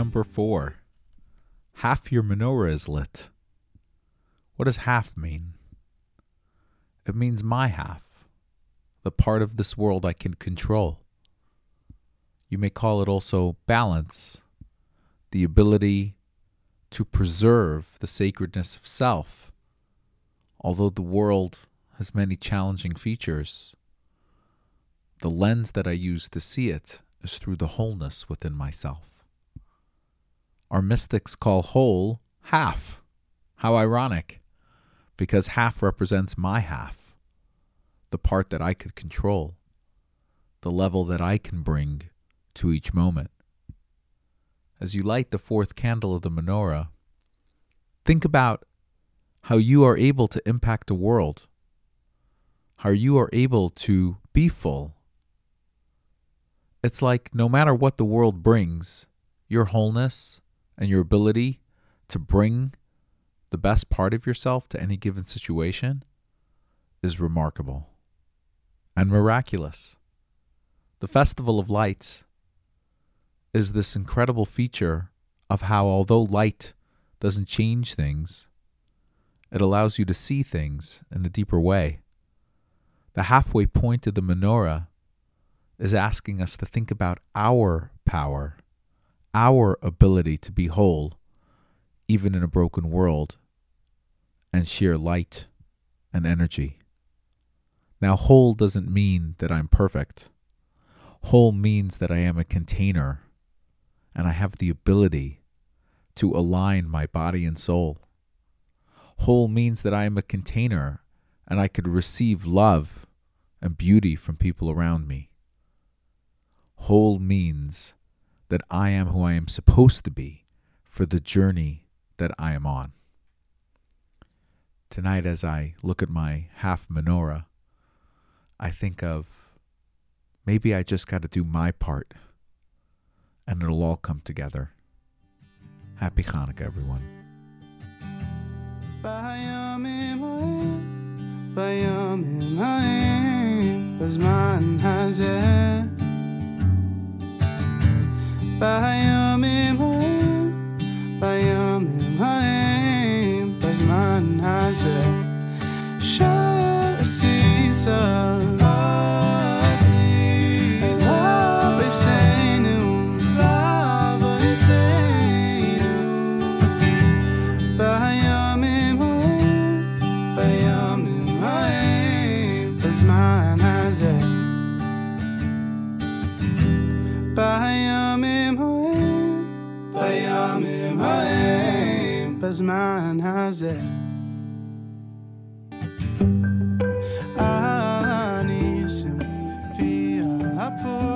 number four. Half your menorah is lit. What does half mean? It means my half, the part of this world I can control. You may call it also balance, the ability to preserve the sacredness of self. Although the world has many challenging features, the lens that I use to see it is through the wholeness within myself. Our mystics call whole half. How ironic, because half represents my half, the part that I could control, the level that I can bring to each moment. As you light the fourth candle of the menorah, think about how you are able to impact the world, how you are able to be full. It's like no matter what the world brings, your wholeness and your ability to bring the best part of yourself to any given situation is remarkable and miraculous. The Festival of Lights is this incredible feature of how, although light doesn't change things, it allows you to see things in a deeper way. The halfway point of the menorah is asking us to think about our power, our ability to be whole, even in a broken world, and share light and energy. Now, whole doesn't mean that I'm perfect. Whole means that I am a container and I have the ability to align my body and soul. Whole means that I am a container and I could receive love and beauty from people around me. Whole means that I am who I am supposed to be for the journey that I am on. Tonight, as I look at my half menorah, I think of maybe I just got to do my part and it'll all come together. Happy Hanukkah, everyone. בימים ההם, בימים ההם, בזמן הזה, معين بس معنى زين أني اسم فيها أبو